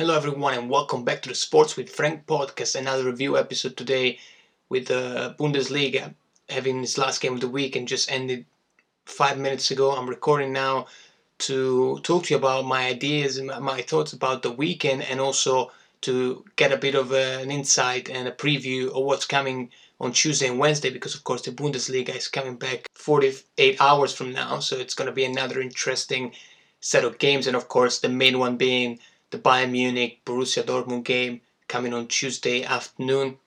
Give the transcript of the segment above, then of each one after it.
Hello, everyone, and welcome back to the Sports with Frank podcast. Another review episode today with the Bundesliga having its last game of the week and just ended five minutes ago. I'm recording now to talk to you about my ideas and my thoughts about the weekend and also to get a bit of an insight and a preview of what's coming on Tuesday and Wednesday because, of course, the Bundesliga is coming back 48 hours from now. So it's going to be another interesting set of games. And, of course, the main one being the Bayern Munich Borussia Dortmund game coming on Tuesday afternoon.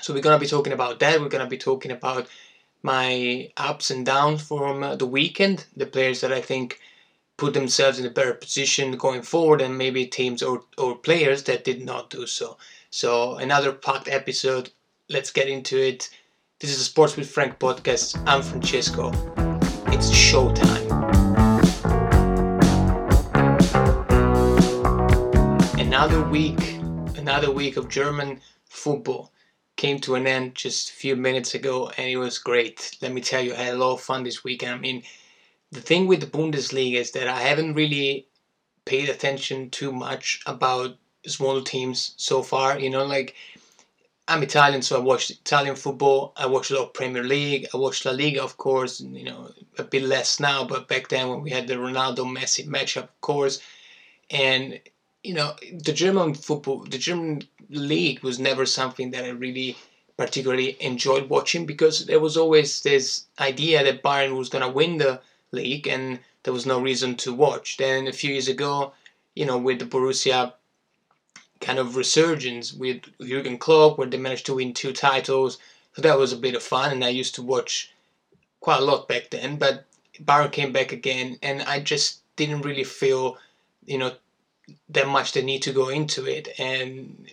So we're gonna be talking about that. We're gonna be talking about my ups and downs from uh, the weekend, the players that I think put themselves in a better position going forward, and maybe teams or, or players that did not do so. So another packed episode. Let's get into it. This is the Sports with Frank podcast. I'm Francesco. It's showtime. Another week, another week of German football came to an end just a few minutes ago, and it was great. Let me tell you, I had a lot of fun this weekend. I mean, the thing with the Bundesliga is that I haven't really paid attention too much about small teams so far. You know, like I'm Italian, so I watched Italian football. I watched a lot of Premier League. I watched La Liga, of course. You know, a bit less now, but back then when we had the Ronaldo Messi matchup, of course, and you know, the German football, the German league was never something that I really particularly enjoyed watching because there was always this idea that Bayern was going to win the league and there was no reason to watch. Then a few years ago, you know, with the Borussia kind of resurgence with Jurgen Klopp, where they managed to win two titles, so that was a bit of fun, and I used to watch quite a lot back then. But Bayern came back again, and I just didn't really feel, you know, that much the need to go into it and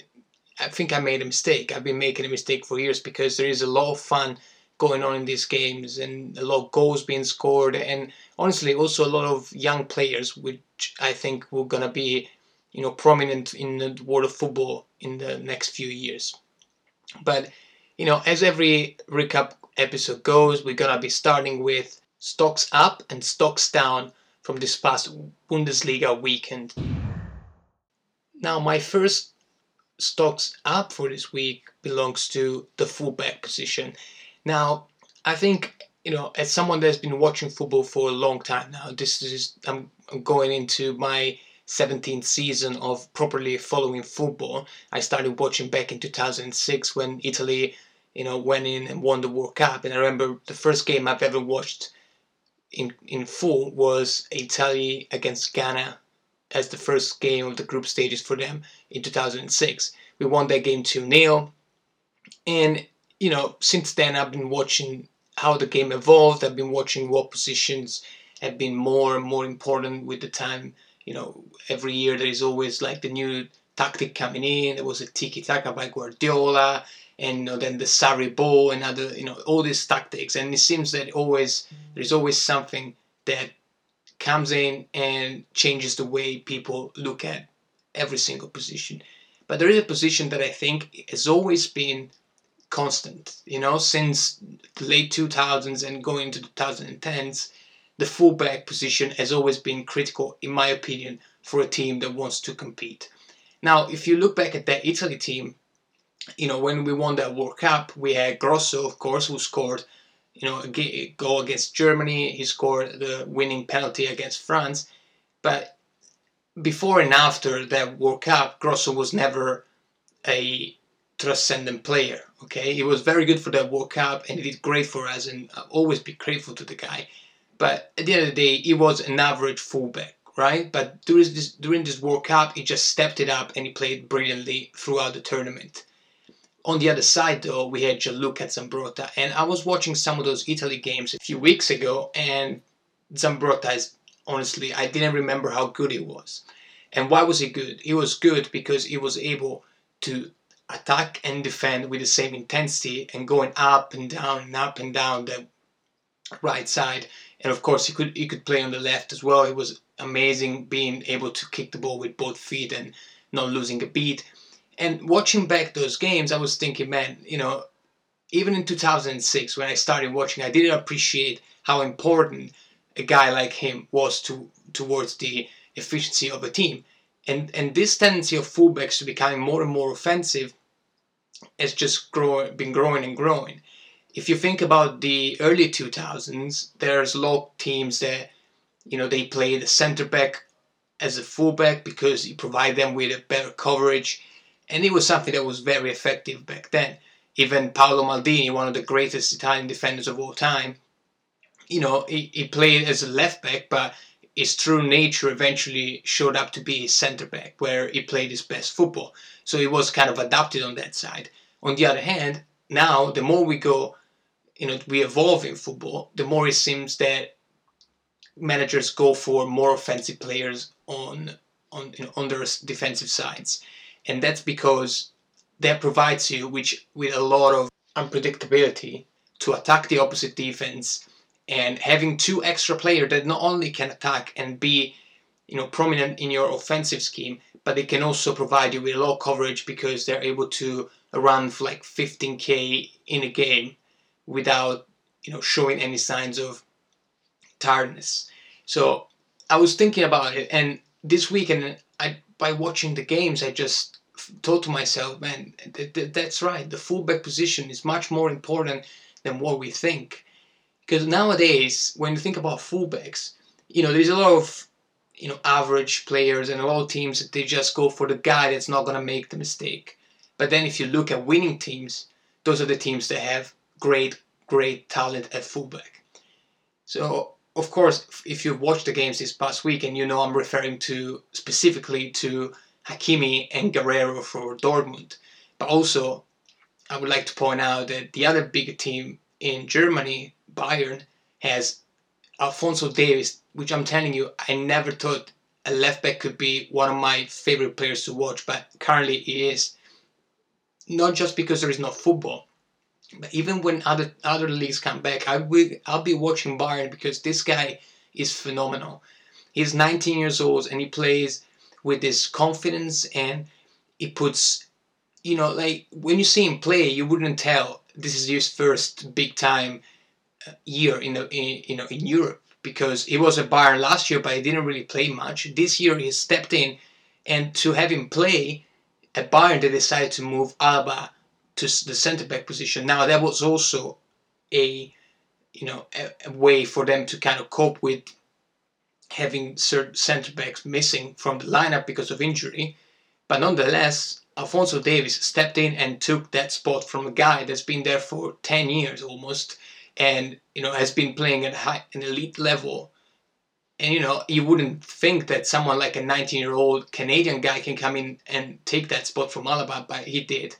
I think I made a mistake. I've been making a mistake for years because there is a lot of fun going on in these games and a lot of goals being scored and honestly also a lot of young players which I think will gonna be you know prominent in the world of football in the next few years. But you know as every recap episode goes we're gonna be starting with stocks up and stocks down from this past Bundesliga weekend. Now, my first stocks up for this week belongs to the fullback position. Now, I think you know, as someone that's been watching football for a long time now, this is I'm, going into my 17th season of properly following football. I started watching back in 2006 when Italy, you know, went in and won the World Cup. And I remember the first game I've ever watched in in full was Italy against Ghana as the first game of the group stages for them in 2006. We won that game 2 0. And, you know, since then I've been watching how the game evolved. I've been watching what positions have been more and more important with the time. You know, every year there is always like the new tactic coming in. There was a tiki taka by Guardiola, and you know, then the Sarri ball and other, you know, all these tactics. And it seems that always there's always something that comes in and changes the way people look at every single position. But there is a position that I think has always been constant, you know, since the late 2000s and going into the 2010s. The fullback position has always been critical, in my opinion, for a team that wants to compete. Now, if you look back at that Italy team, you know, when we won that World Cup, we had Grosso, of course, who scored you know, goal against Germany. He scored the winning penalty against France. But before and after that World Cup, Grosso was never a transcendent player. Okay, he was very good for that World Cup and he did great for us, and I'll always be grateful to the guy. But at the end of the day, he was an average fullback, right? But during this during this World Cup, he just stepped it up and he played brilliantly throughout the tournament. On the other side, though, we had Gianluca Zambrotta, and I was watching some of those Italy games a few weeks ago, and Zambrotta is honestly, I didn't remember how good he was. And why was he good? He was good because he was able to attack and defend with the same intensity and going up and down and up and down the right side. And of course, he could he could play on the left as well. He was amazing being able to kick the ball with both feet and not losing a beat. And watching back those games, I was thinking, man, you know, even in 2006 when I started watching, I didn't appreciate how important a guy like him was to towards the efficiency of a team. And and this tendency of fullbacks to becoming more and more offensive has just grow, been growing and growing. If you think about the early 2000s, there's a lot of teams that, you know, they play the center back as a fullback because you provide them with a better coverage. And it was something that was very effective back then. Even Paolo Maldini, one of the greatest Italian defenders of all time, you know, he, he played as a left back, but his true nature eventually showed up to be centre back, where he played his best football. So he was kind of adapted on that side. On the other hand, now the more we go, you know, we evolve in football, the more it seems that managers go for more offensive players on on you know, on their defensive sides, and that's because that provides you which with a lot of unpredictability to attack the opposite defense and having two extra players that not only can attack and be you know prominent in your offensive scheme but they can also provide you with low coverage because they're able to run like 15k in a game without you know showing any signs of tiredness. So i was thinking about it and this weekend i by watching the games i just thought to myself man th- th- that's right the fullback position is much more important than what we think because nowadays, when you think about fullbacks, you know, there's a lot of you know average players and a lot of teams that they just go for the guy that's not gonna make the mistake. But then if you look at winning teams, those are the teams that have great, great talent at fullback. So of course, if you've watched the games this past week, and you know I'm referring to specifically to Hakimi and Guerreiro for Dortmund, but also I would like to point out that the other big team in Germany Bayern has Alphonso Davies, which I'm telling you, I never thought a left back could be one of my favorite players to watch, but currently he is. Not just because there is no football, but even when other other leagues come back, I will I'll be watching Bayern because this guy is phenomenal. He's 19 years old and he plays with this confidence and it puts, you know, like when you see him play, you wouldn't tell this is his first big time uh, year in the in, you know in Europe because he was at Bayern last year, but he didn't really play much. This year he stepped in, and to have him play at Bayern, they decided to move Alaba to the centre back position. Now that was also a you know a, a way for them to kind of cope with having certain centre backs missing from the lineup because of injury. But nonetheless, Alphonso Davies stepped in and took that spot from a guy that's been there for 10 years almost and you know has been playing at high, an elite level. And you know you wouldn't think that someone like a 19 year old canadian guy can come in and take that spot from alaba but he did.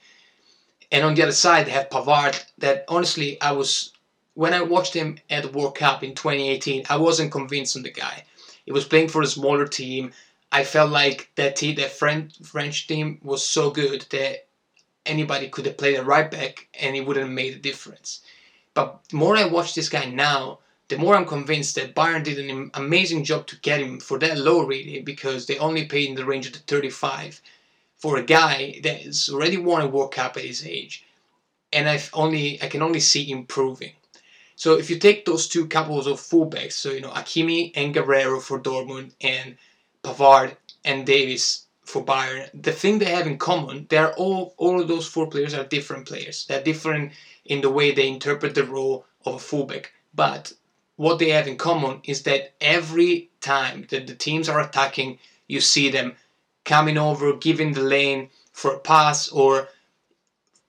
And on the other side they have pavard that honestly i was when i watched him at the world cup in 2018 i wasn't convinced on the guy he was playing for a smaller team. I felt like that team that french, french team was so good that anybody could have played a right back and it wouldn't have made a difference. But the more I watch this guy now, the more I'm convinced that Bayern did an amazing job to get him for that low, really, because they only paid in the range of the 35 for a guy that has already won a World Cup at his age, and I've only I can only see improving. So if you take those two couples of fullbacks, so you know Hakimi and Guerreiro for Dortmund and Pavard and Davies for Bayern, the thing they have in common, they're all all of those four players are different players. They're different in the way they interpret the role of a fullback. But what they have in common is that every time that the teams are attacking, you see them coming over, giving the lane for a pass, or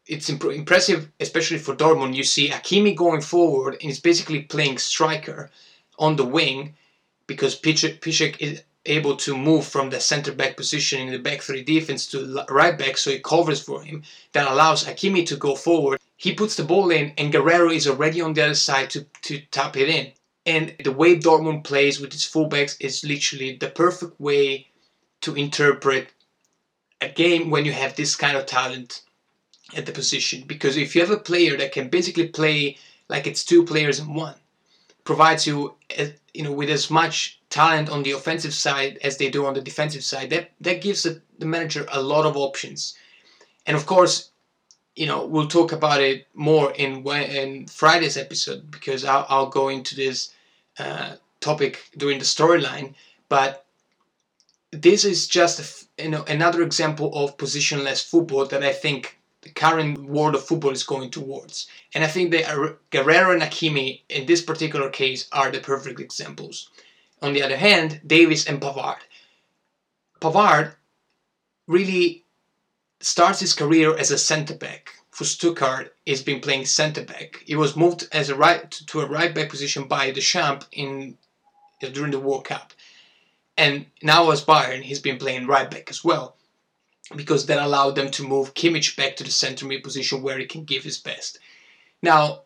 it's imp- impressive, especially for Dortmund. You see Hakimi going forward and he's basically playing striker on the wing because Piszczek is able to move from the center back position in the back three defense to right back, so he covers for him. That allows Hakimi to go forward he puts the ball in, and Guerreiro is already on the other side to, to tap it in. And the way Dortmund plays with its fullbacks is literally the perfect way to interpret a game when you have this kind of talent at the position. Because if you have a player that can basically play like it's two players in one, provides you, eh, you know, with as much talent on the offensive side as they do on the defensive side, that that gives the, the manager a lot of options. And of course, you know we'll talk about it more in in Friday's episode because I'll, I'll go into this uh, topic during the storyline. But this is just you know another example of positionless football that I think the current world of football is going towards. And I think that Guerreiro and Hakimi in this particular case are the perfect examples. On the other hand, Davies and Pavard. Pavard really starts his career as a centre back for Stuttgart. He's been playing centre back. He was moved as a right to a right back position by Deschamps in during the World Cup, and now as Bayern, he's been playing right back as well, because that allowed them to move Kimmich back to the centre mid position where he can give his best. Now,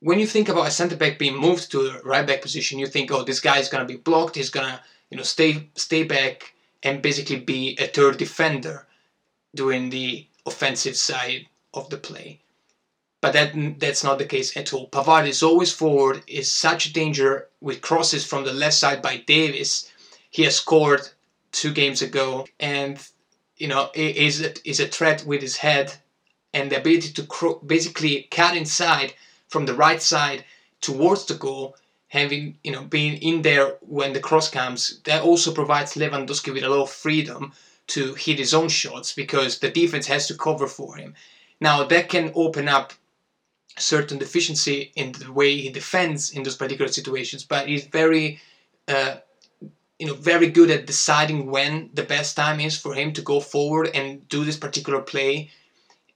when you think about a centre back being moved to a right back position, you think, oh, this guy is gonna be blocked. He's gonna, you know, stay stay back and basically be a third defender doing the offensive side of the play. But that that's not the case at all. Pavard is always forward, is such a danger with crosses from the left side by Davies. He has scored two games ago, and you know is is a threat with his head and the ability to cro- basically cut inside from the right side towards the goal, having you know being in there when the cross comes. That also provides Lewandowski with a lot of freedom to hit his own shots because the defense has to cover for him. Now that can open up certain deficiency in the way he defends in those particular situations, but he's very, uh, you know, very good at deciding when the best time is for him to go forward and do this particular play.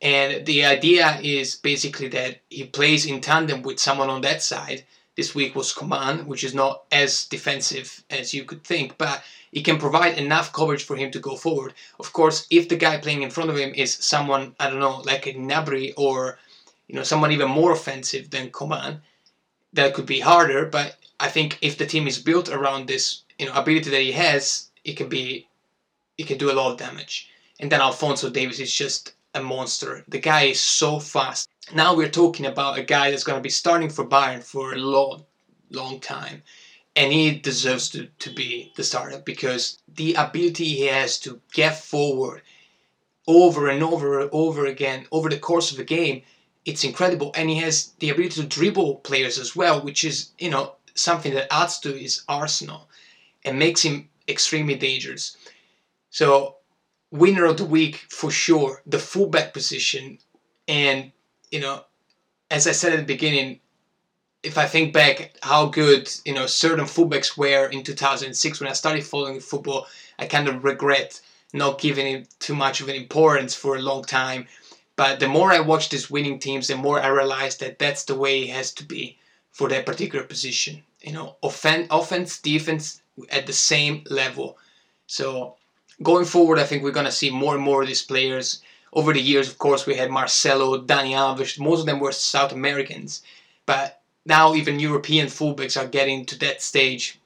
And the idea is basically that he plays in tandem with someone on that side. This week was Coman, which is not as defensive as you could think, but it can provide enough coverage for him to go forward. Of course, if the guy playing in front of him is someone, I don't know, like a Gnabry or you know someone even more offensive than Coman, that could be harder. But I think if the team is built around this, you know, ability that he has, it can be, it can do a lot of damage. And then Alphonso Davies is just a monster. The guy is so fast. Now we're talking about a guy that's going to be starting for Bayern for a long, long time and he deserves to, to be the starter because the ability he has to get forward over and over and over again over the course of the game it's incredible and he has the ability to dribble players as well which is you know something that adds to his arsenal and makes him extremely dangerous. So winner of the week for sure the fullback position. And you know as i said at the beginning if I think back how good you know certain fullbacks were in 2006 when I started following football, I kind of regret not giving it too much of an importance for a long time. But the more I watch these winning teams, the more I realize that that's the way it has to be for that particular position. You know, offense, offense, defense at the same level. So going forward, I think we're gonna see more and more of these players. Over the years, of course, we had Marcelo, Dani Alves. Most of them were South Americans, but now even European fullbacks are getting to that stage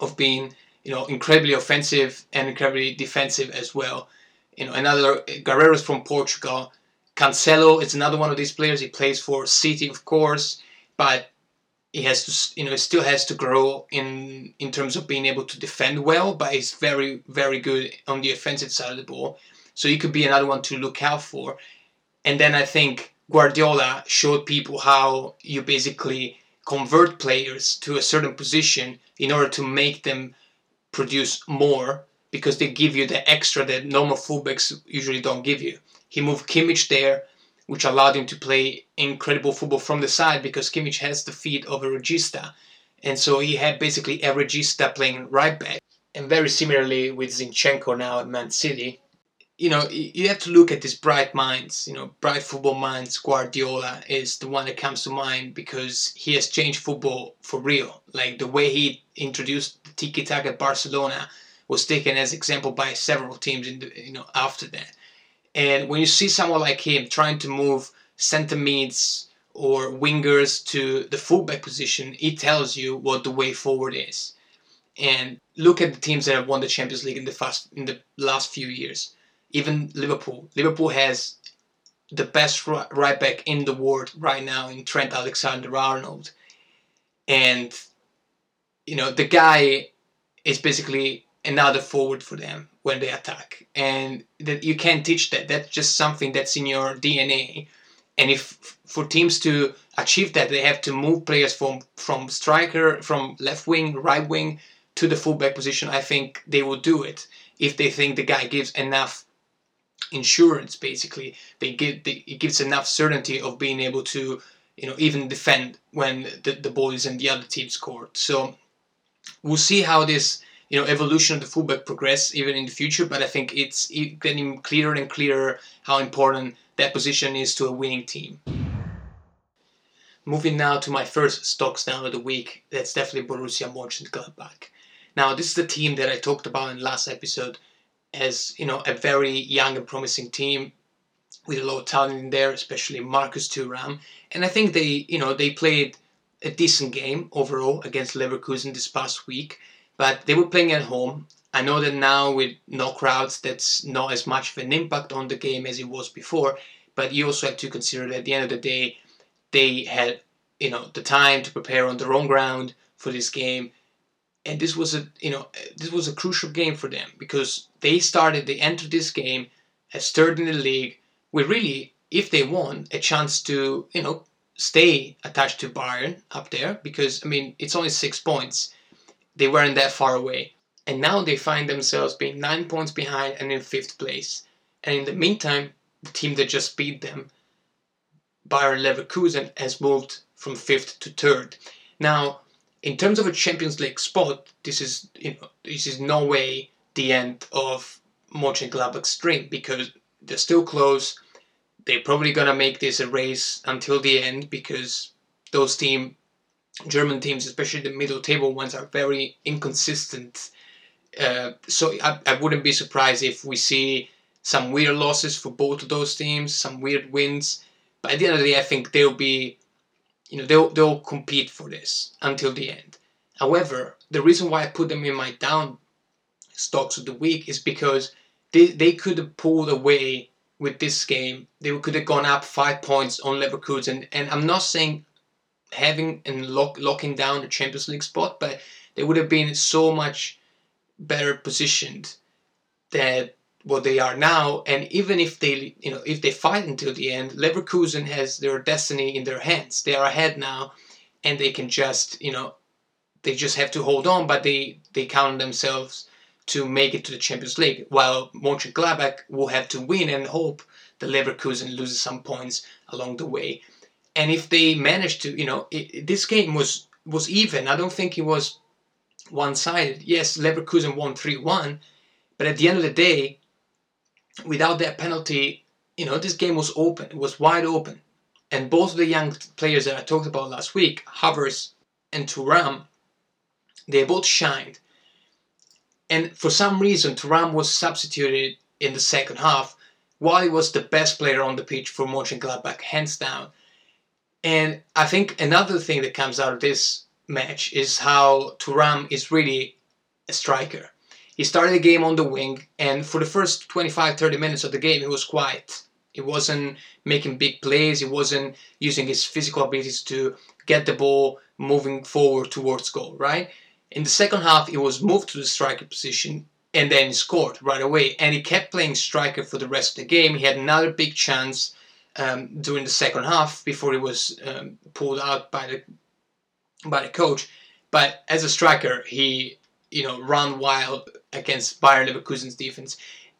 of being, you know, incredibly offensive and incredibly defensive as well. You know, another Guerreiro's from Portugal. Cancelo is another one of these players. He plays for City, of course, but he has to, you know, still has to grow in in terms of being able to defend well. But he's very, very good on the offensive side of the ball. So he could be another one to look out for. And then I think Guardiola showed people how you basically convert players to a certain position in order to make them produce more because they give you the extra that normal fullbacks usually don't give you. He moved Kimmich there, which allowed him to play incredible football from the side because Kimmich has the feet of a regista. And so he had basically a regista playing right back. And very similarly with Zinchenko now at Man City, you know, you have to look at these bright minds. You know, bright football minds. Guardiola is the one that comes to mind because he has changed football for real. Like the way he introduced the tiki taka at Barcelona was taken as example by several teams in the, you know after that. And when you see someone like him trying to move center mids or wingers to the fullback position, it tells you what the way forward is. And look at the teams that have won the Champions League in the fast in the last few years even Liverpool. Liverpool has the best right back in the world right now in Trent Alexander-Arnold, and you know the guy is basically another forward for them when they attack, and that you can't teach that. That's just something that's in your DNA. And if for teams to achieve that, they have to move players from from striker, from left wing, right wing to the fullback position. I think they will do it if they think the guy gives enough insurance basically they give they, it gives enough certainty of being able to you know even defend when the, the ball is in the other team's court so we'll see how this you know evolution of the fullback progress even in the future but i think it's getting clearer and clearer how important that position is to a winning team. Moving now to my first stocks down of the week that's definitely borussia mönchengladbach. Now this is the team that i talked about in the last episode as you know a very young and promising team with a lot of talent in there, especially Marcus Thuram. And I think they, you know, they played a decent game overall against Leverkusen this past week, but they were playing at home. I know that now with no crowds, that's not as much of an impact on the game as it was before, but you also have to consider that at the end of the day, they had, you know, the time to prepare on their own ground for this game. And this was a you know this was a crucial game for them because they started they entered this game as third in the league with really if they won a chance to you know stay attached to Bayern up there because I mean it's only six points they weren't that far away. And now they find themselves being nine points behind and in fifth place. And in the meantime the team that just beat them Bayern Leverkusen has moved from fifth to third. Now in terms of a Champions League spot, this is you know this is no way the end of Mönchengladbach's stream because they're still close. They're probably gonna make this a race until the end because those team, German teams, especially the middle table ones, are very inconsistent. Uh, so I, I wouldn't be surprised if we see some weird losses for both of those teams, some weird wins. But at the end of the day, I think they'll be you know they'll they'll compete for this until the end. However, the reason why I put them in my down stocks of the week is because they, they could have pulled away with this game. They could have gone up five points on Leverkusen. And I'm not saying having and lock, locking down the Champions League spot, but they would have been so much better positioned than what they are now. And even if they, you know, if they fight until the end, Leverkusen has their destiny in their hands. They are ahead now, and they can just, you know, they just have to hold on. But they they count themselves to make it to the Champions League. While Mönchengladbach will have to win and hope the Leverkusen loses some points along the way. And if they managed to, you know, it, this game was was even. I don't think it was one-sided. Yes, Leverkusen won 3-1, but at the end of the day, without that penalty, you know, this game was open. It was wide open. And both of the young players that I talked about last week, Havertz and Thuram, they both shined. And for some reason, Thuram was substituted in the second half while he was the best player on the pitch for Mönchengladbach, hands down. And I think another thing that comes out of this match is how Thuram is really a striker. He started the game on the wing, and for the first 25 30 minutes of the game, he was quiet. He wasn't making big plays, he wasn't using his physical abilities to get the ball moving forward towards goal, right? In the second half, he was moved to the striker position and then scored right away. And he kept playing striker for the rest of the game. He had another big chance um, during the second half before he was um, pulled out by the by the coach. But as a striker, he you know ran wild against Bayern Leverkusen's defense.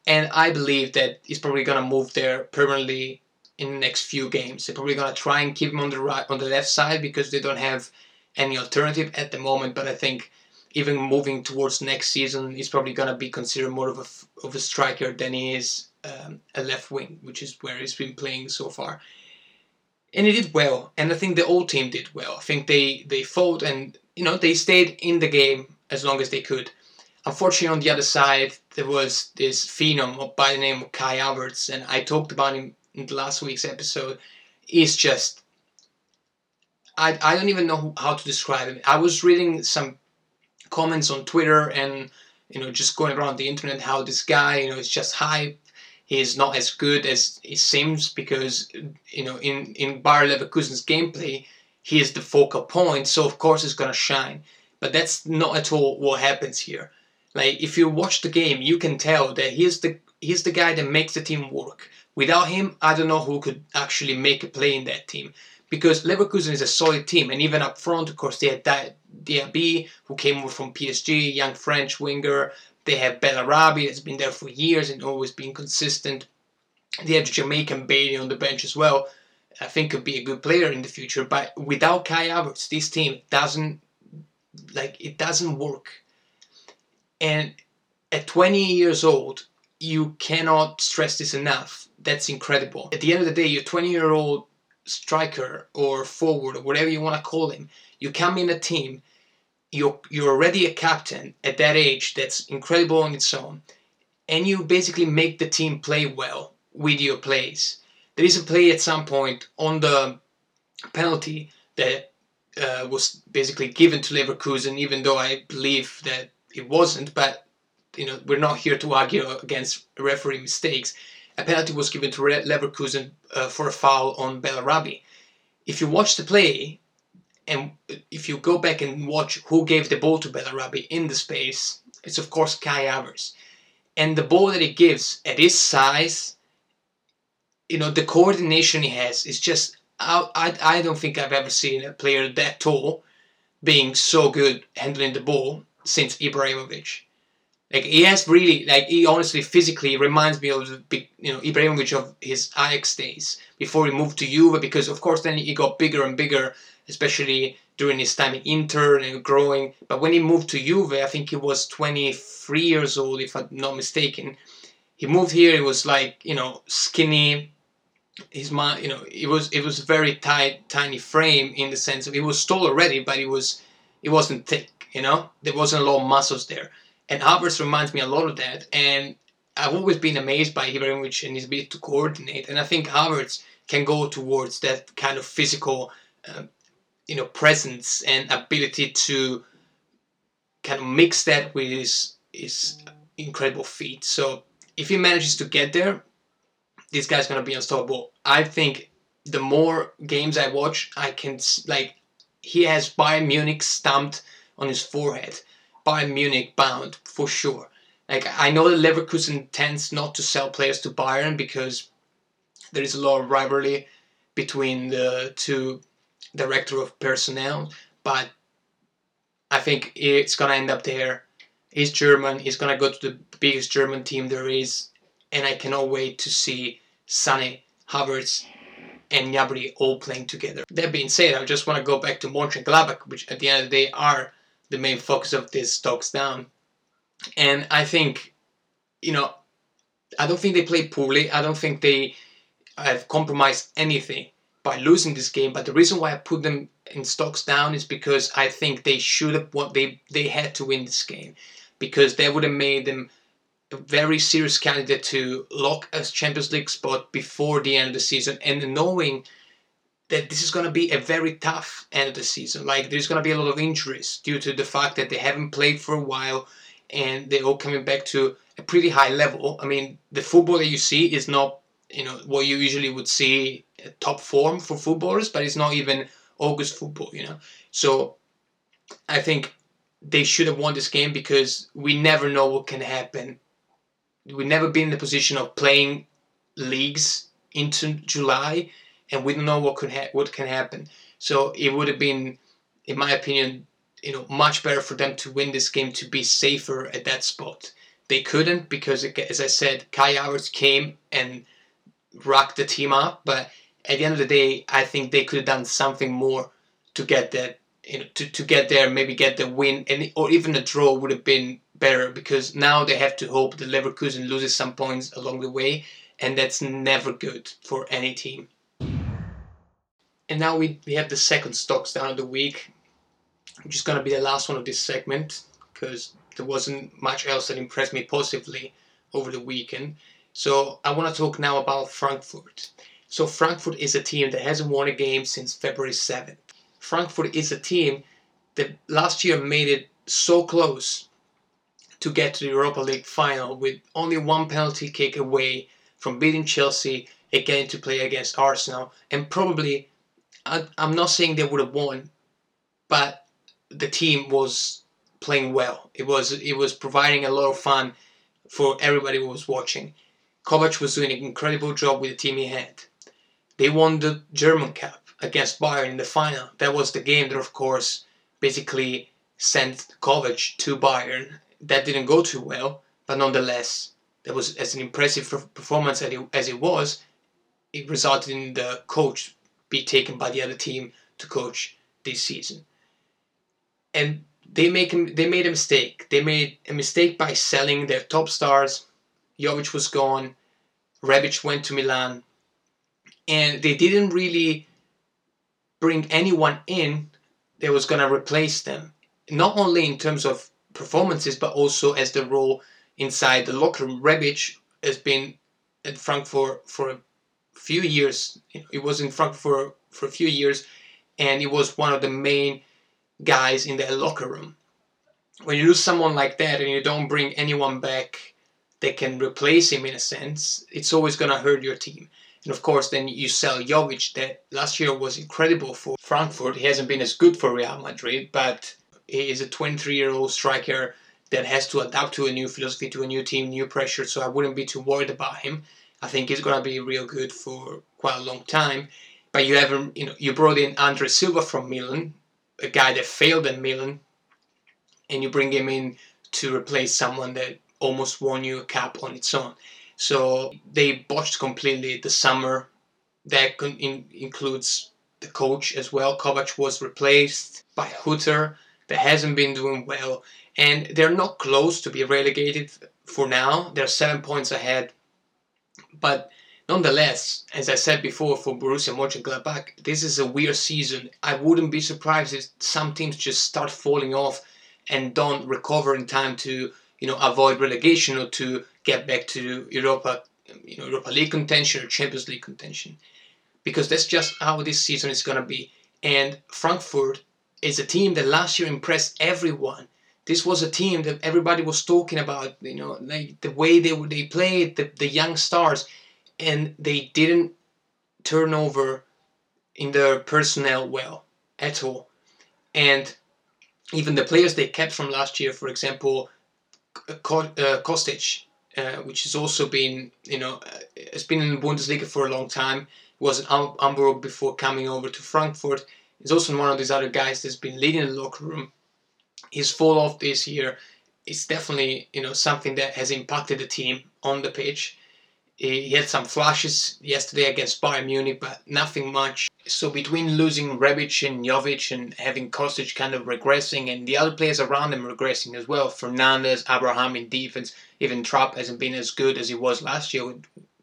And I believe that he's probably gonna move there permanently in the next few games. They're probably gonna try and keep him on the right on the left side because they don't have any alternative at the moment. But I think even moving towards next season, he's probably gonna be considered more of a of a striker than he is um, a left wing, which is where he's been playing so far. And he did well, and I think the old team did well. I think they they fought and you know they stayed in the game as long as they could. Unfortunately, on the other side, there was this phenom by the name of Kai Havertz, and I talked about him in the last week's episode. He's just. I, I don't even know how to describe him. I was reading some comments on Twitter and you know just going around the internet how this guy you know is just hype. He's not as good as he seems because you know in in Bayer Leverkusen's gameplay he is the focal point, so of course he's gonna shine. But that's not at all what happens here. Like if you watch the game, you can tell that he's the he's the guy that makes the team work. Without him, I don't know who could actually make a play in that team. Because Leverkusen is a solid team, and even up front, of course, they had Diaby, who came over from PSG, young French winger. They have Bellarabi that's been there for years and always been consistent. They have Jamaican Bailey on the bench as well. I think could be a good player in the future. But without Kai Havertz, this team doesn't like it doesn't work. And at 20 years old, you cannot stress this enough. That's incredible. At the end of the day, your 20 year old striker or forward or whatever you want to call him, you come in a team, you're, you're already a captain at that age that's incredible on its own, and you basically make the team play well with your plays. There is a play at some point on the penalty that uh, was basically given to Leverkusen, even though I believe that it wasn't. But you know, we're not here to argue against referee mistakes. A penalty was given to Leverkusen uh, for a foul on Bellarabi. If you watch the play, and if you go back and watch who gave the ball to Bellarabi in the space, it's of course Kai Havertz. And the ball that he gives at his size, you know, the coordination he has is just I, I, I don't think I've ever seen a player that tall being so good handling the ball since Ibrahimovic. Like he has really, like he honestly physically reminds me of you know, Ibrahimovic of his Ajax days before he moved to Juve. Because of course then he got bigger and bigger, especially during his time in Inter and growing. But when he moved to Juve, I think he was 23 years old, if I'm not mistaken. He moved here. He was like, you know, skinny, his mind, you know, it was it was very tight, tiny frame in the sense of he was tall already, but it was it wasn't thick, you know. There wasn't a lot of muscles there, and Havertz reminds me a lot of that. And I've always been amazed by Ibrahimovic and his ability to coordinate, and I think Havertz can go towards that kind of physical, um, you know, presence and ability to kind of mix that with his his incredible feet. So if he manages to get there, this guy's gonna be unstoppable. I think the more games I watch, I can like he has Bayern Munich stamped on his forehead. Bayern Munich bound for sure. Like I know that Leverkusen tends not to sell players to Bayern because there is a lot of rivalry between the two director of personnel, but I think it's gonna end up there. He's German. He's gonna go to the biggest German team there is, and I cannot wait to see Sané, Havertz, and Gnabry all playing together. That being said, I just want to go back to Mönchengladbach, which at the end of the day are the main focus of this talks down. And I think, you know, I don't think they play poorly. I don't think they have compromised anything by losing this game. But the reason why I put them in stocks down is because I think they should have what they they had to win this game because that would have made them a very serious candidate to lock a Champions League spot before the end of the season, and knowing that this is going to be a very tough end of the season. Like there's going to be a lot of injuries due to the fact that they haven't played for a while, and they're all coming back to a pretty high level. I mean, the football that you see is not you know what you usually would see uh, top form for footballers, but it's not even August football. You know, so I think they should have won this game because we never know what can happen we've never been in the position of playing leagues into July, and we don't know what could ha- what can happen. So it would have been, in my opinion, you know, much better for them to win this game to be safer at that spot. They couldn't because, as I said, Kai came and rocked the team up. But at the end of the day, I think they could have done something more to get that, you know, to, to get there, maybe get the win, and or even a draw would have been better because now they have to hope that Leverkusen loses some points along the way, and that's never good for any team. And now we, we have the second stocks down of the week, which is going to be the last one of this segment because there wasn't much else that impressed me positively over the weekend. So I want to talk now about Frankfurt. So Frankfurt is a team that hasn't won a game since February 7th. Frankfurt is a team that last year made it so close to get to the Europa League final with only one penalty kick away from beating Chelsea again to play against Arsenal. And probably, I'm not saying they would have won, but the team was playing well. It was it was providing a lot of fun for everybody who was watching. Kovac was doing an incredible job with the team he had. They won the German Cup against Bayern in the final. That was the game that, of course, basically sent Kovac to Bayern that didn't go too well, but nonetheless, that was as an impressive performance as it, as it was. It resulted in the coach be taken by the other team to coach this season. And they make they made a mistake. They made a mistake by selling their top stars. Jovic was gone. Rebic went to Milan, and they didn't really bring anyone in that was gonna replace them. Not only in terms of performances, but also as the role inside the locker room. Rebic has been at Frankfurt for a few years. It was in Frankfurt for, for a few years, and he was one of the main guys in the locker room. When you lose someone like that and you don't bring anyone back that can replace him in a sense, it's always going to hurt your team. And of course, then you sell Jovic, that last year was incredible for Frankfurt. He hasn't been as good for Real Madrid, but he is a 23 year old striker that has to adapt to a new philosophy, to a new team, new pressure. So I wouldn't be too worried about him. I think he's going to be real good for quite a long time. But you have, you know, you brought in Andre Silva from Milan, a guy that failed at Milan, and you bring him in to replace someone that almost won you a cap on its own. So they botched completely the summer. That in, includes the coach as well. Kovac was replaced by Hutter. That hasn't been doing well, and they're not close to be relegated for now. They're seven points ahead, but Nonetheless, as I said before for Borussia Mönchengladbach, this is a weird season. I wouldn't be surprised if some teams just start falling off and don't recover in time to, you know, avoid relegation or to get back to Europa, you know, Europa League contention or Champions League contention, because that's just how this season is gonna be. And Frankfurt is a team that last year impressed everyone. This was a team that everybody was talking about, you know, like the way they they played, the, the young stars and they didn't turn over in their personnel well at all. And even the players they kept from last year, for example, uh, Kostic, uh, which has also been, you know, uh, has been in the Bundesliga for a long time, was at Hamburg before coming over to Frankfurt. He's also one of these other guys that's been leading the locker room. His fall off this year is definitely, you know, something that has impacted the team on the pitch. He had some flashes yesterday against Bayern Munich, but nothing much. So between losing Rebic and Jovic and having Kostic kind of regressing and the other players around him regressing as well, Fernandes, Abraham in defense, even Trapp hasn't been as good as he was last year,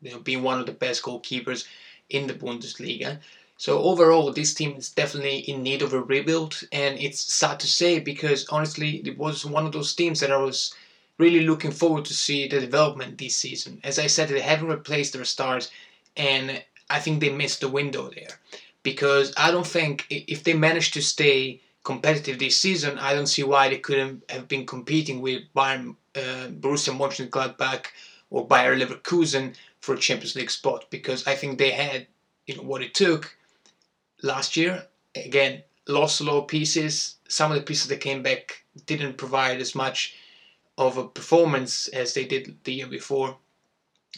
you know, being one of the best goalkeepers in the Bundesliga. So overall, this team is definitely in need of a rebuild, and it's sad to say because honestly, it was one of those teams that I was really looking forward to see the development this season. As I said, they haven't replaced their stars, and I think they missed the window there because I don't think if they managed to stay competitive this season, I don't see why they couldn't have been competing with Bayern, uh, Borussia Mönchengladbach or Bayer Leverkusen for a Champions League spot because I think they had you know what it took last year. Again, lost a lot of pieces. Some of the pieces that came back didn't provide as much of a performance as they did the year before.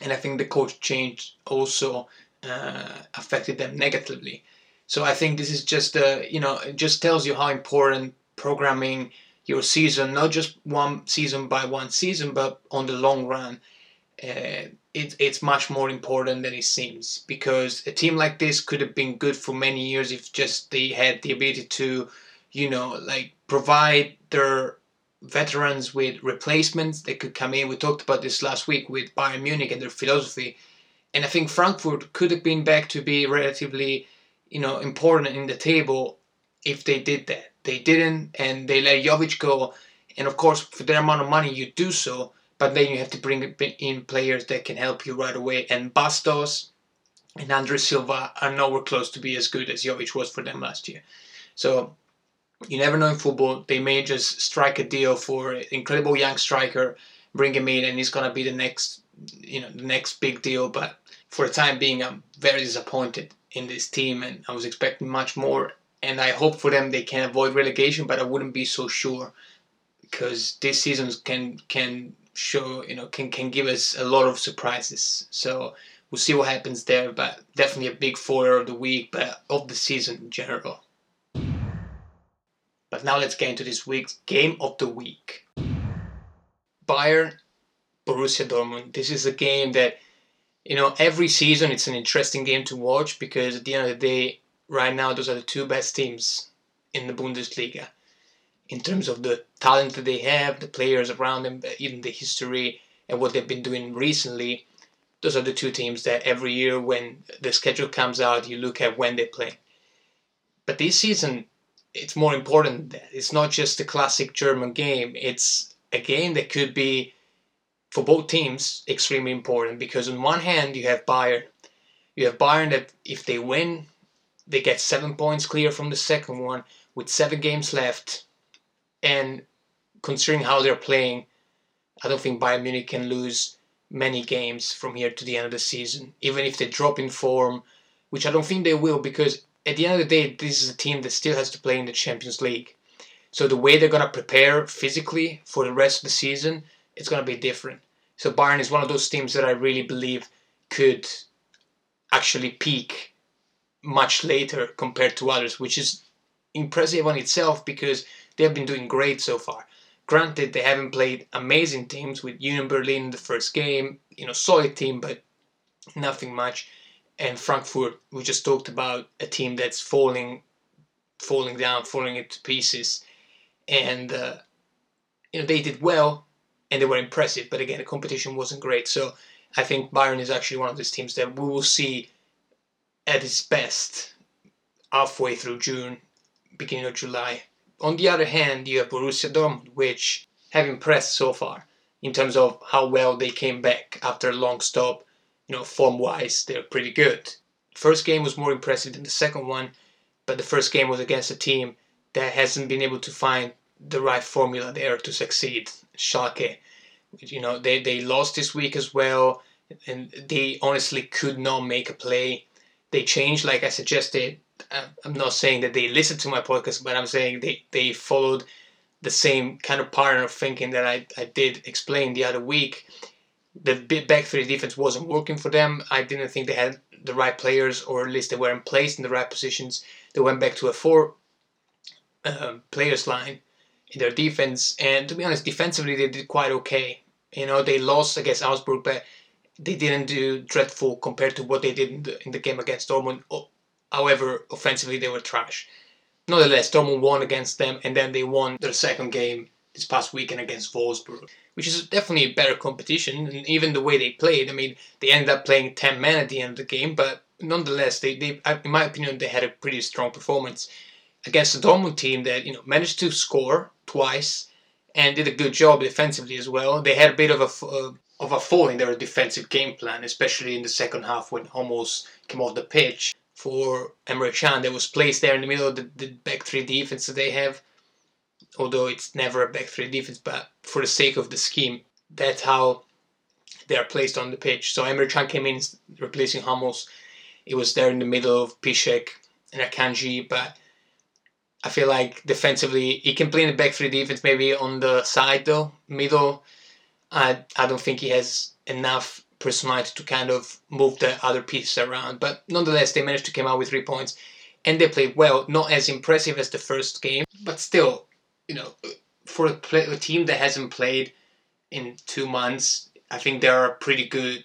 And I think the coach change also uh, affected them negatively. So I think this is just uh, you know it just tells you how important programming your season, not just one season by one season, but on the long run. Uh, it, it's much more important than it seems because a team like this could have been good for many years if just they had the ability to, you know, like provide their veterans with replacements that could come in. We talked about this last week with Bayern Munich and their philosophy. And I think Frankfurt could have been back to be relatively, you know, important in the table if they did that. They didn't, and they let Jovic go. And of course, for their amount of money, you do so. But then you have to bring in players that can help you right away. And Bas Dost and Andre Silva are nowhere close to be as good as Jovic was for them last year. So you never know in football. They may just strike a deal for an incredible young striker, bring him in, and he's gonna be the next, you know, the next big deal. But for the time being, I'm very disappointed in this team, and I was expecting much more. And I hope for them they can avoid relegation, but I wouldn't be so sure because this season can can show you know can can give us a lot of surprises. So we'll see what happens there. But definitely a big four of the week, but of the season in general. But now let's get into this week's game of the week. Bayern, Borussia Dortmund. This is a game that, you know, every season it's an interesting game to watch because at the end of the day, right now, those are the two best teams in the Bundesliga in terms of the talent that they have, the players around them, uh, even the history and what they've been doing recently. Those are the two teams that every year when the schedule comes out, you look at when they play. But this season, it's more important than that. It's not just a classic German game. It's a game that could be, for both teams, extremely important because on one hand you have Bayern. You have Bayern that if they win, they get seven points clear from the second one with seven games left. And considering how they're playing, I don't think Bayern Munich can lose many games from here to the end of the season, even if they drop in form, which I don't think they will because at the end of the day, this is a team that still has to play in the Champions League. So the way they're going to prepare physically for the rest of the season, it's going to be different. So Bayern is one of those teams that I really believe could actually peak much later compared to others, which is impressive on itself because they have been doing great so far. Granted, they haven't played amazing teams with Union Berlin in the first game, you know, solid team, but nothing much. And Frankfurt, we just talked about a team that's falling, falling down, falling into pieces, and uh, you know they did well and they were impressive. But again, the competition wasn't great. So I think Bayern is actually one of those teams that we will see at its best halfway through June, beginning of July. On the other hand, you have Borussia Dortmund, which have impressed so far in terms of how well they came back after a long stop. You know, form-wise, they're pretty good. First game was more impressive than the second one, but the first game was against a team that hasn't been able to find the right formula there to succeed. Schalke, you know, they, they lost this week as well, and they honestly could not make a play. They changed, like I suggested, I'm not saying that they listened to my podcast, but I'm saying they, they followed the same kind of pattern of thinking that I, I did explain the other week. The back three defense wasn't working for them. I didn't think they had the right players, or at least they weren't placed in the right positions. They went back to a four uh, players line in their defense, and to be honest, defensively they did quite okay. You know, they lost against Augsburg, but they didn't do dreadful compared to what they did in the, in the game against Dortmund. However, offensively they were trash. Nonetheless, Dortmund won against them, and then they won their second game this past weekend against Wolfsburg, which is definitely a better competition. And even the way they played, I mean, they ended up playing 10 men at the end of the game, but nonetheless, they, they in my opinion, they had a pretty strong performance against the Dortmund team that you know managed to score twice and did a good job defensively as well. They had a bit of a uh, of a fall in their defensive game plan, especially in the second half when Hummels came off the pitch for Emre Can that was placed there in the middle of the, the back three defense that they have. Although it's never a back three defense, but for the sake of the scheme, that's how they are placed on the pitch. So Emre Can came in replacing Hummels. It was there in the middle of Piszczek and Akanji, but I feel like defensively he can play in the back three defense maybe on the side though, middle. I I don't think he has enough personality to kind of move the other pieces around. But nonetheless, they managed to come out with three points, and they played well. Not as impressive as the first game, but still, you know, for a, play, a team that hasn't played in two months, I think they are pretty good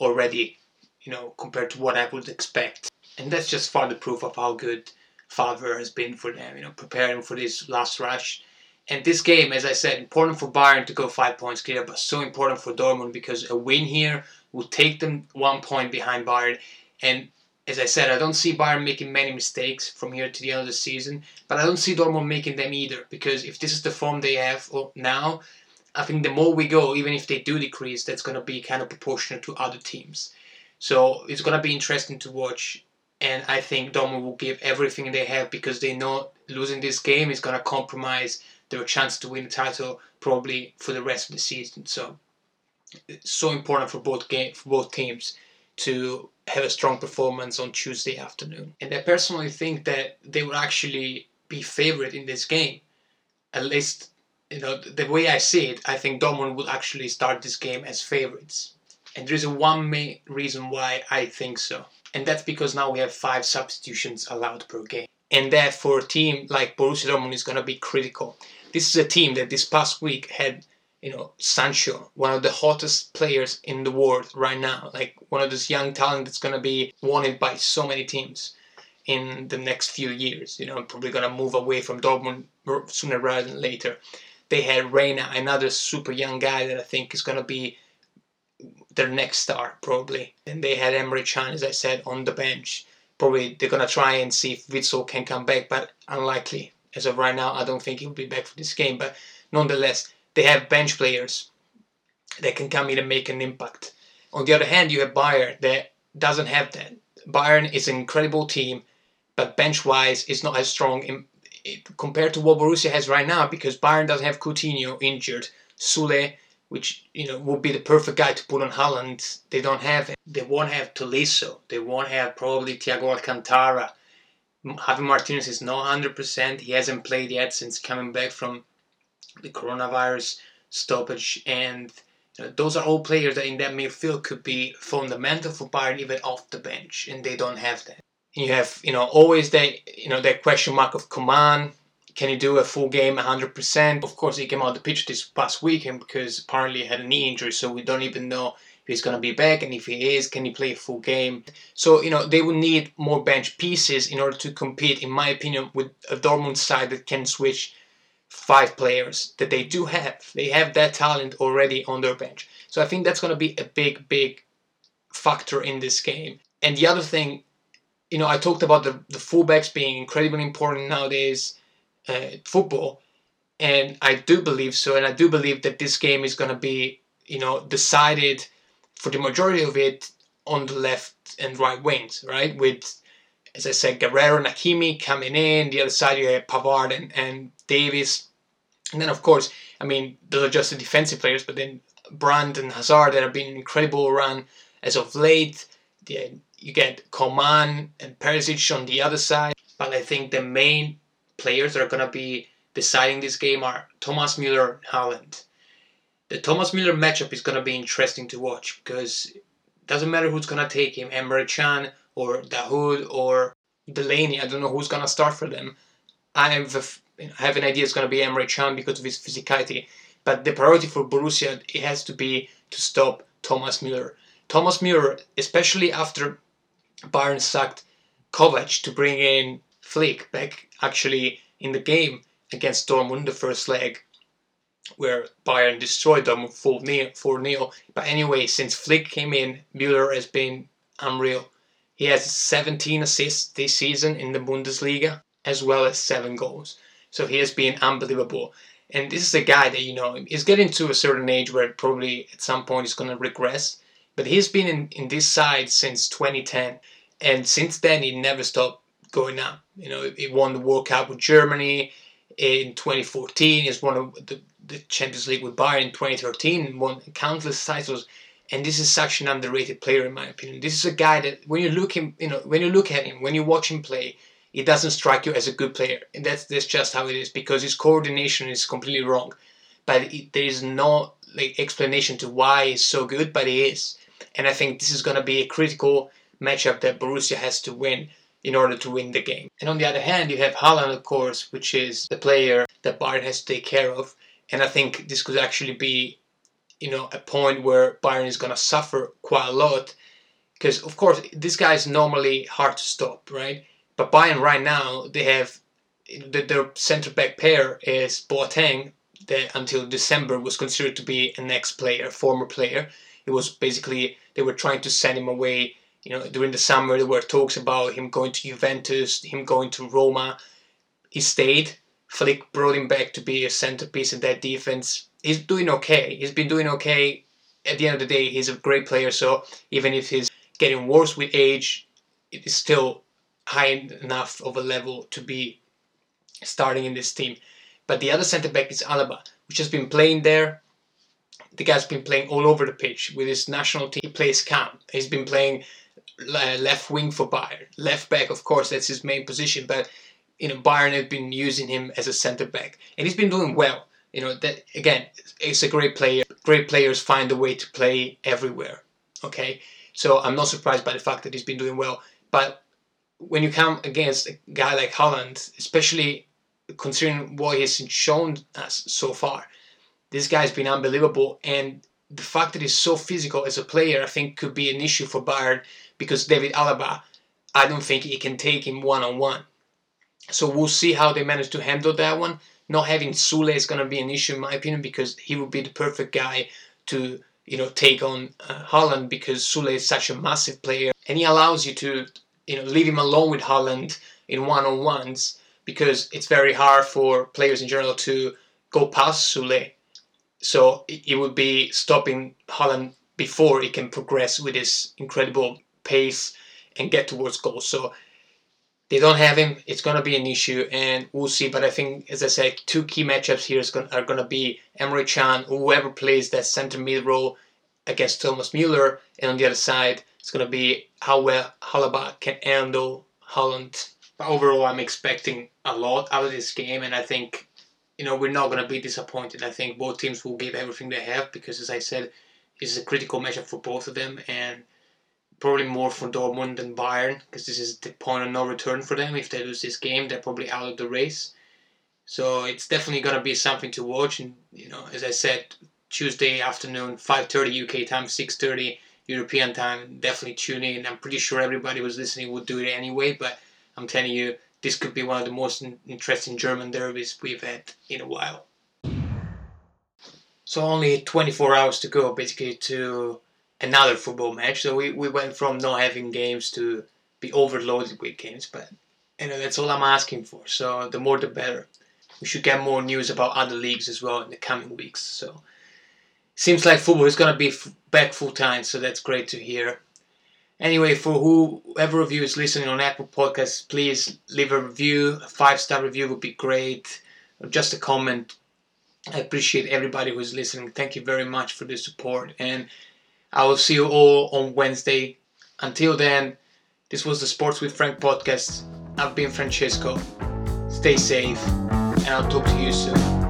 already. You know, compared to what I would expect, and that's just further proof of how good Favre has been for them. You know, preparing for this last rush and this game, as I said, important for Bayern to go five points clear, but so important for Dortmund because a win here will take them one point behind Bayern. And as I said, I don't see Bayern making many mistakes from here to the end of the season, but I don't see Dortmund making them either because if this is the form they have now, I think the more we go, even if they do decrease, that's going to be kind of proportional to other teams. So it's going to be interesting to watch. And I think Dortmund will give everything they have because they know losing this game is going to compromise their chance to win the title probably for the rest of the season. So it's so important for both game for both teams to have a strong performance on Tuesday afternoon. And I personally think that they will actually be favourite in this game. At least, you know, the way I see it, I think Dortmund will actually start this game as favourites. And there is one main reason why I think so. And that's because now we have five substitutions allowed per game. And that for a team like Borussia Dortmund is going to be critical this is a team that this past week had you know, Sancho, one of the hottest players in the world right now, like one of those young talent that's going to be wanted by so many teams in the next few years. You know, probably going to move away from Dortmund sooner rather than later. They had Reyna, another super young guy that I think is going to be their next star, probably. And they had Emre Can, as I said, on the bench. Probably they're to try and see if Witsel can come back, but unlikely. As of right now, I don't think he'll be back for this game. But nonetheless, they have bench players that can come in and make an impact. On the other hand, you have Bayern that doesn't have that. Bayern is an incredible team, but bench wise, it's not as strong in, compared to what Borussia has right now because Bayern doesn't have Coutinho injured. Sule, which you know would be the perfect guy to put on Haaland. they don't have. It. They won't have Tolisso. They won't have probably Thiago Alcantara. Javi Martinez is not 100%. He hasn't played yet since coming back from the coronavirus stoppage, and you know, those are all players that in that midfield could be fundamental for Bayern even off the bench, and they don't have that. You have you know always that you know that question mark of Coman. Can he do a full game 100%? Of course, he came out the pitch this past weekend because apparently he had a knee injury, so we don't even know if he's going to be back and if he is can he play a full game so you know they will need more bench pieces in order to compete in my opinion with a dortmund side that can switch five players that they do have. They have that talent already on their bench. So I think that's going to be a big, big factor in this game. And the other thing, you know, I talked about the, the fullbacks being incredibly important nowadays, uh, football, and I do believe so. And I do believe that this game is going to be, you know, decided for the majority of it on the left and right wings, right? With, as I said, Guerreiro and Hakimi coming in. The other side, you have Pavard and, and Davies. And then, of course, I mean, those are just the defensive players, but then Brandt and Hazard that have been incredible run as of late. Yeah, you get Coman and Perisic on the other side. But I think the main players that are going to be deciding this game are Thomas Müller and Haaland. The Thomas Müller matchup is going to be interesting to watch because it doesn't matter who's going to take him, Emre Can or Dahoud or Delaney. I don't know who's going to start for them. I have have an idea it's going to be Emre Can because of his physicality. But the priority for Borussia it has to be to stop Thomas Müller. Thomas Müller, especially after Bayern sacked Kovac to bring in Flick back actually in the game against Dortmund, the first leg, where Bayern destroyed them 4 0. But anyway, since Flick came in, Müller has been unreal. He has 17 assists this season in the Bundesliga, as well as 7 goals. So he has been unbelievable. And this is a guy that, you know, is getting to a certain age where probably at some point he's going to regress. But he's been in, in this side since 2010. And since then, he never stopped going up. You know, he won the World Cup with Germany in 2014. He's won the, the Champions League with Bayern in 2013 won countless titles. And this is such an underrated player, in my opinion. This is a guy that when you look him, you know, when you look at him, when you watch him play, it doesn't strike you as a good player. And that's that's just how it is because his coordination is completely wrong. But it, there is no like explanation to why he's so good, but he is. And I think this is going to be a critical matchup that Borussia has to win in order to win the game. And on the other hand, you have Haaland, of course, which is the player that Bayern has to take care of. And I think this could actually be, you know, a point where Bayern is going to suffer quite a lot. Because, of course, this guy is normally hard to stop, right? But Bayern right now they have their centre back pair is Boateng that until December was considered to be an ex player, former player. It was basically they were trying to send him away. You know, during the summer there were talks about him going to Juventus, him going to Roma. He stayed. Flick brought him back to be a centerpiece in that defense. He's doing okay. He's been doing okay. At the end of the day, he's a great player. So even if he's getting worse with age, it is still high enough of a level to be starting in this team. But the other centre back is Alaba, which has been playing there. The guy's been playing all over the pitch with his national team. He plays camp. He's been playing left wing for Bayern. Left back, of course, that's his main position. But you know, Bayern have been using him as a centre back, and he's been doing well. You know that again, it's a great player. Great players find a way to play everywhere. Okay, so I'm not surprised by the fact that he's been doing well. But when you come against a guy like Haaland, especially considering what he's shown us so far, This guy's been unbelievable, and the fact that he's so physical as a player, I think, could be an issue for Bayern because David Alaba, I don't think he can take him one on one. So we'll see how they manage to handle that one. Not having Sule is going to be an issue in my opinion because he would be the perfect guy to you know take on uh, Haaland because Sule is such a massive player and he allows you to you know leave him alone with Haaland in one on ones because it's very hard for players in general to go past Sule. So it would be stopping Haaland before he can progress with his incredible pace and get towards goal. So they don't have him. It's going to be an issue, and we'll see. But I think, as I said, two key matchups here going, are going to be Emre Can, whoever plays that center mid role against Thomas Müller, and on the other side, it's going to be how well Alaba can handle Haaland. But overall, I'm expecting a lot out of this game, and I think, you know, we're not going to be disappointed. I think both teams will give everything they have because, as I said, it's a critical matchup for both of them, and probably more for Dortmund than Bayern because this is the point of no return for them. If they lose this game, they're probably out of the race. So it's definitely gonna be something to watch. And you know, as I said, Tuesday afternoon, 5:30 UK time, 6:30 European time. Definitely tune in. I'm pretty sure everybody who's listening would do it anyway. But I'm telling you, this could be one of the most interesting German derbies we've had in a while. So only 24 hours to go, basically, to another football match. So we, we went from not having games to be overloaded with games, but you know that's all I'm asking for. So the more the better. We should get more news about other leagues as well in the coming weeks. So seems like football is gonna be f- back full time, so that's great to hear. Anyway, for whoever of you is listening on Apple Podcasts, please leave a review. A five star review would be great. Or just a comment. I appreciate everybody who's listening. Thank you very much for the support and I will see you all on Wednesday. Until then, this was the Sports with Frank podcast. I've been Francesco. Stay safe, and I'll talk to you soon.